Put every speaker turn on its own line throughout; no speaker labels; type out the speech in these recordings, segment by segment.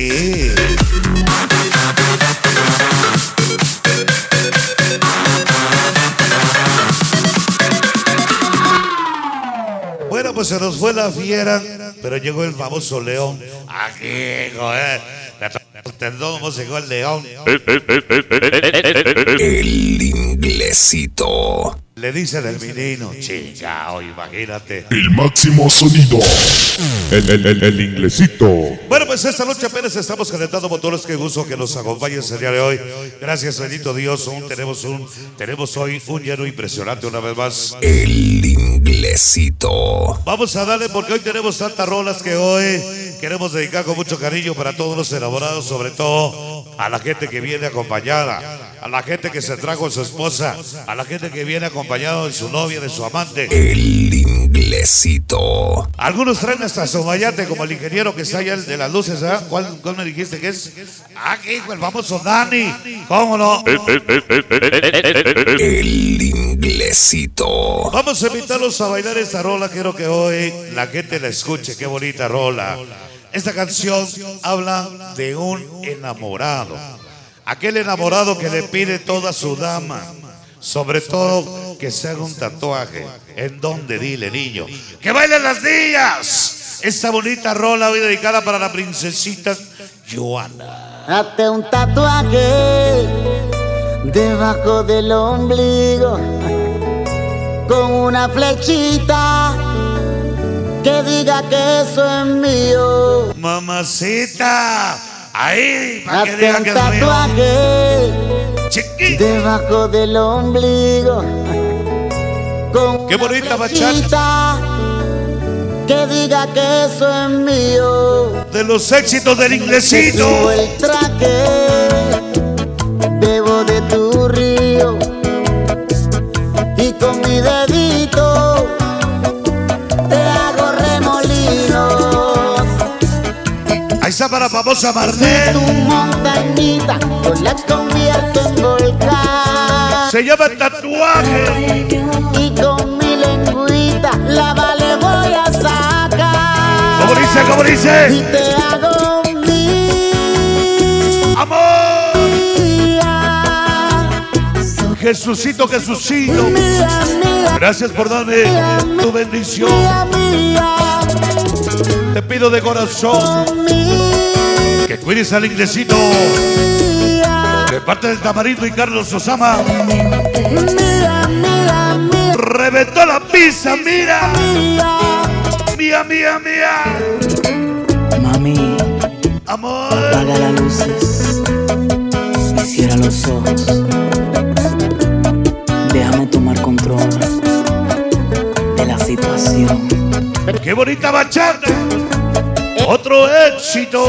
Sí. Bueno, pues se nos fue la fiera, pero llegó el famoso león. Aquí, joder. ¿Cómo llegó el león?
El inglesito.
Le dice del menino, chica, oh, imagínate.
El máximo sonido. El, el, el, el inglesito.
Bueno, pues esta noche apenas estamos calentando motores. Qué gusto que nos acompañes el día de hoy. Gracias, bendito Dios. Un- tenemos, un, tenemos hoy un lleno impresionante una vez más.
El inglesito.
Vamos a darle porque hoy tenemos tantas rolas que hoy queremos dedicar con mucho cariño para todos los enamorados, sobre todo a la gente que viene acompañada, a la gente que se trajo a su esposa, a la gente que viene acompañado de su novia, de su amante.
El inglesito.
Algunos traen hasta su mayate, como el ingeniero que está allá el de las luces, ¿ah? ¿Cuál, cuál me dijiste que es? Ah, hijo, el famoso Dani. ¿Cómo no?
El inglesito.
Vamos a invitarlos a bailar esta rola. Quiero que hoy la gente la escuche. Qué bonita rola. Esta canción habla de un enamorado. Aquel enamorado que le pide toda su dama. Sobre todo que se haga un tatuaje. ¿En dónde? Dile, niño. ¡Que bailen las niñas! Esta bonita rola hoy dedicada para la princesita Joana.
Hazte un tatuaje debajo del ombligo con una flechita diga que eso es mío.
Mamacita. Ahí, para que
un
que es mío. Chiquita.
debajo del ombligo con
Qué bonita bachata.
que diga que eso es mío.
de los éxitos del inglesito.
el traje, bebo
Para la famosa
Tu montañita yo la convierto en volcán
Se llama tatuaje.
y con mi lengüita la vale voy a sacar.
¿Cómo dice? ¿Cómo
Y
dice?
te hago mía.
Amor. Jesucito, Jesucito. Gracias por darme tu bendición. Te pido de corazón que cuides al inglesito. De parte del Tamarindo y Carlos Osama.
mía,
Reventó la pizza, mira.
mía.
Mía, mía.
Mami,
Amor.
apaga las luces y cierra los ojos. Déjame tomar control de la situación.
Qué bonita bachata. Otro éxito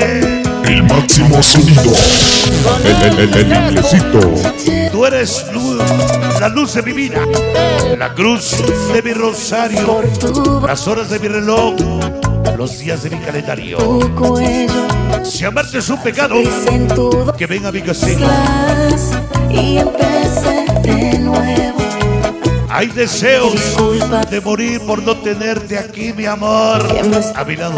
El máximo sonido. El, el, el, el inglesito.
Tú eres luz, la luz de mi vida, la cruz de mi rosario, las horas de mi reloj, los días de mi calendario.
Tu cuello
Si amarte es un pecado, que venga mi casino.
y empecé de nuevo.
Hay deseos de morir por no tenerte aquí, mi amor, a mi lado.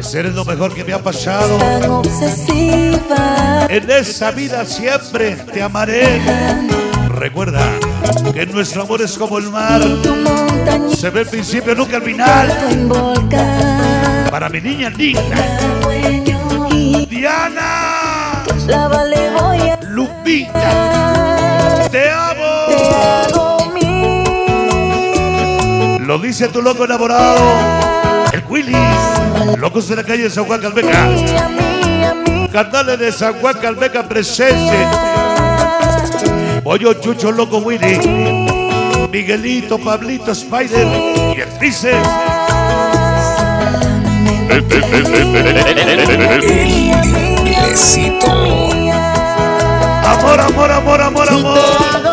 Pues eres lo mejor que me ha pasado.
tan obsesiva.
En esa vida siempre te amaré. Recuerda que nuestro amor es como el mar. Se ve el principio, nunca el final. Para mi niña linda, Diana, dice tu loco enamorado, el Willy. Locos de la calle de San Juan Calmeca. Cantales de San Juan Calmeca presente. Pollo Chucho Loco Willy. Miguelito, Pablito, Spider y el Trices. Amor, amor, amor, amor, amor.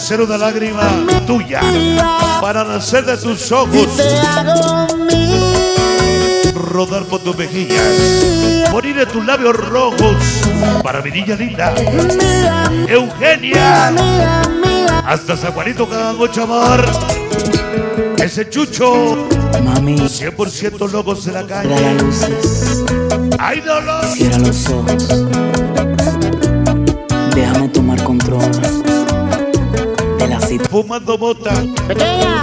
Ser una lágrima tuya para nacer de tus ojos. rodar por tus mejillas, morir en tus labios rojos para mi niña linda, Eugenia. Hasta San Juanito mucho amor. Ese chucho,
Mami,
100% locos de la calle. ¡Ay, dolor!
cierra los ojos. Déjame tomar control
Fumando mota.
Pequeña,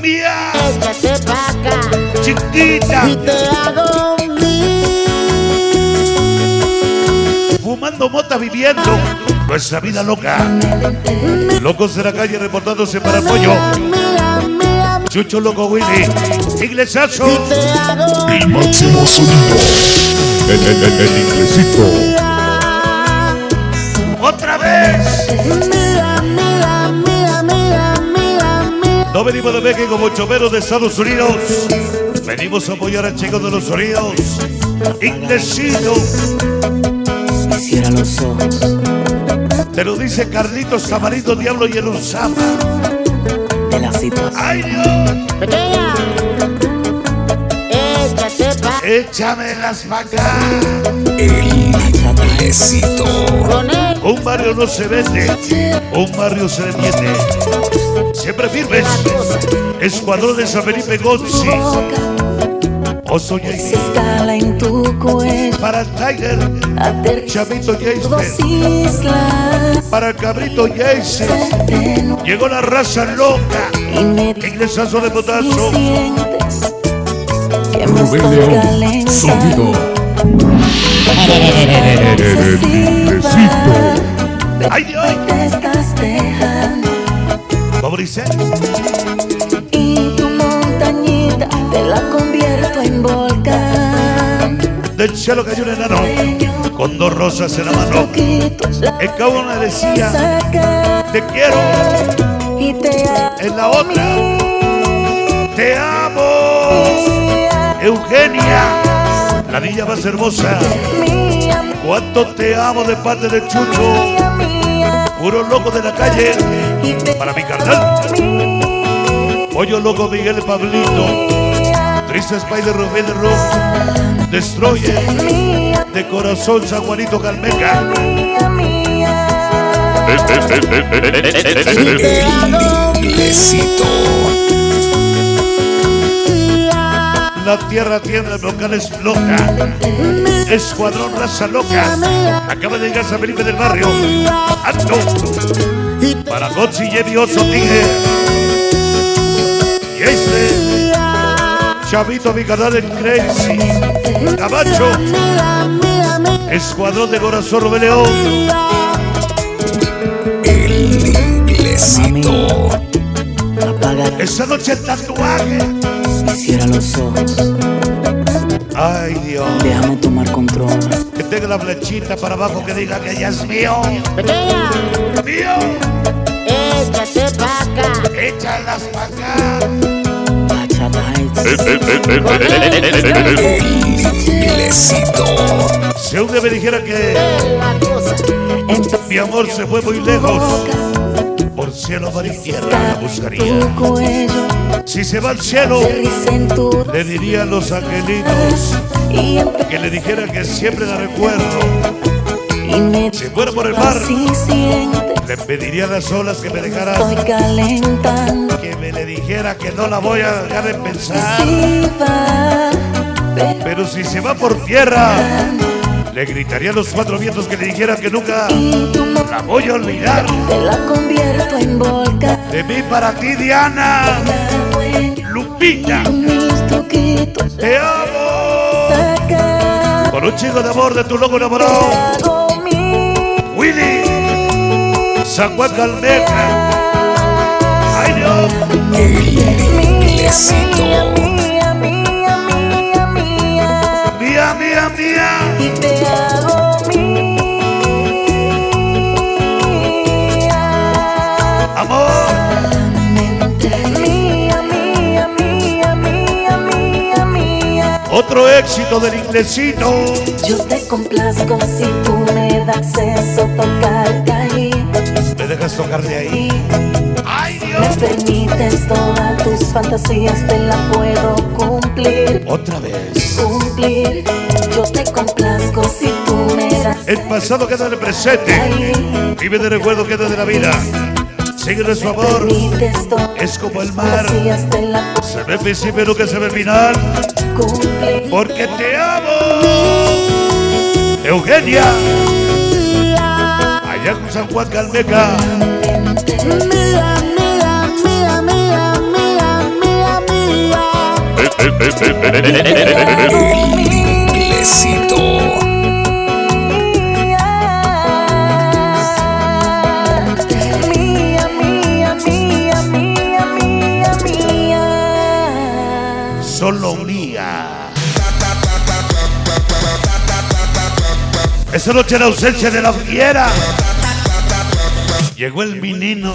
¡Mía!
échate pa' acá
¡Chiquita!
y te hago mía.
Fumando mota viviendo nuestra vida loca. Locos de la calle reportándose para el pollo.
Mía, mía,
Chucho Loco Willy.
Hago
El máximo sonido. El, el, el, el inglesito.
Venimos de México como choveros de Estados Unidos. Venimos a apoyar al chico de los Unidos. Iglesito.
Cierra los ojos.
Te lo dice Carlitos Tamarindo Diablo y el Usama.
de la situación.
¡Ay, Dios!
Pequeña,
Échame las vacas.
él.
Un barrio no se vende, un barrio se defiende. Siempre firmes. Escuadrón de San Felipe Gonzi. Oso
escala en tu cuello,
Para el Tiger. Chavito Jason. Para el cabrito Jason. Llegó la raza loca. Inglesazo de
y
Rubén León. Sonido.
¡Ay, Dios!
Te estás dejando
¿Cómo dice?
y tu montañita te la convierto en volcán.
Del cielo cayó un enano. Con dos rosas en la mano. El cabo le decía,
saca
te quiero.
y te
En la otra, te amo. Eugenia, la niña más hermosa. Cuánto te amo de parte de Chucho. Puro loco de la calle. Para mi carnal. Pollo loco Miguel Pablito. Triste Spider Rubén Rock. Destroyer. De corazón San Juanito Calmeca. La tierra tiembla, el volcán explota. Escuadrón raza loca. Acaba de llegar San Felipe del barrio. Ando. Para Gotzi y Evi Oso Tigre. Y este. Chavito mi canal el Crazy. Cabacho. Escuadrón de corazón Rubén León.
El inglesito.
Esa noche el tatuaje.
Cierra los ojos.
Ay Dios.
Déjame tomar control
Que tenga la flechita para abajo que diga que ella es mío.
Pequeña,
Mío.
échate pa' acá.
Échalas para acá.
Bachata.
Si un día me dijera que mi amor se fue muy lejos, por cielo, mar y tierra la buscaría. Si se va al cielo, le diría a los angelitos que le dijera que siempre la recuerdo. Si fuera por el mar, le pediría a las olas que me
calentando
que me le dijera que no la voy a dejar de pensar.
pero
si se va por tierra, le gritaría a los cuatro vientos que le dijera que nunca la voy a olvidar.
te la convierto en volcán
De mí para ti, Diana,
Truquitos
te amo. Con un chico de amor de tu loco enamorado, Willy, San Juan Calmeca. Ay Dios,
Inglesito.
mía, mía, mía, mía
mía otro éxito del inglesito.
Yo te complazco si tú me das acceso a tocarte ahí.
¿Me dejas tocar de ahí? Ay
Me
Dios,
permites todas tus fantasías, te la puedo cumplir.
otra vez.
Cumplir, yo te complazco si tú me das.
El pasado queda en el presente. Vive de recuerdo, queda de la vida. Sigue de su amor. Es como el mar. Se ve principio lo que se ve final. Porque te amo. Eugenia. Allá con San Juan Calmeca.
Mía, mía, mía, mía, mía, mía, mía.
Inglesito.
Esa noche la ausencia de la fiera. Llegó el menino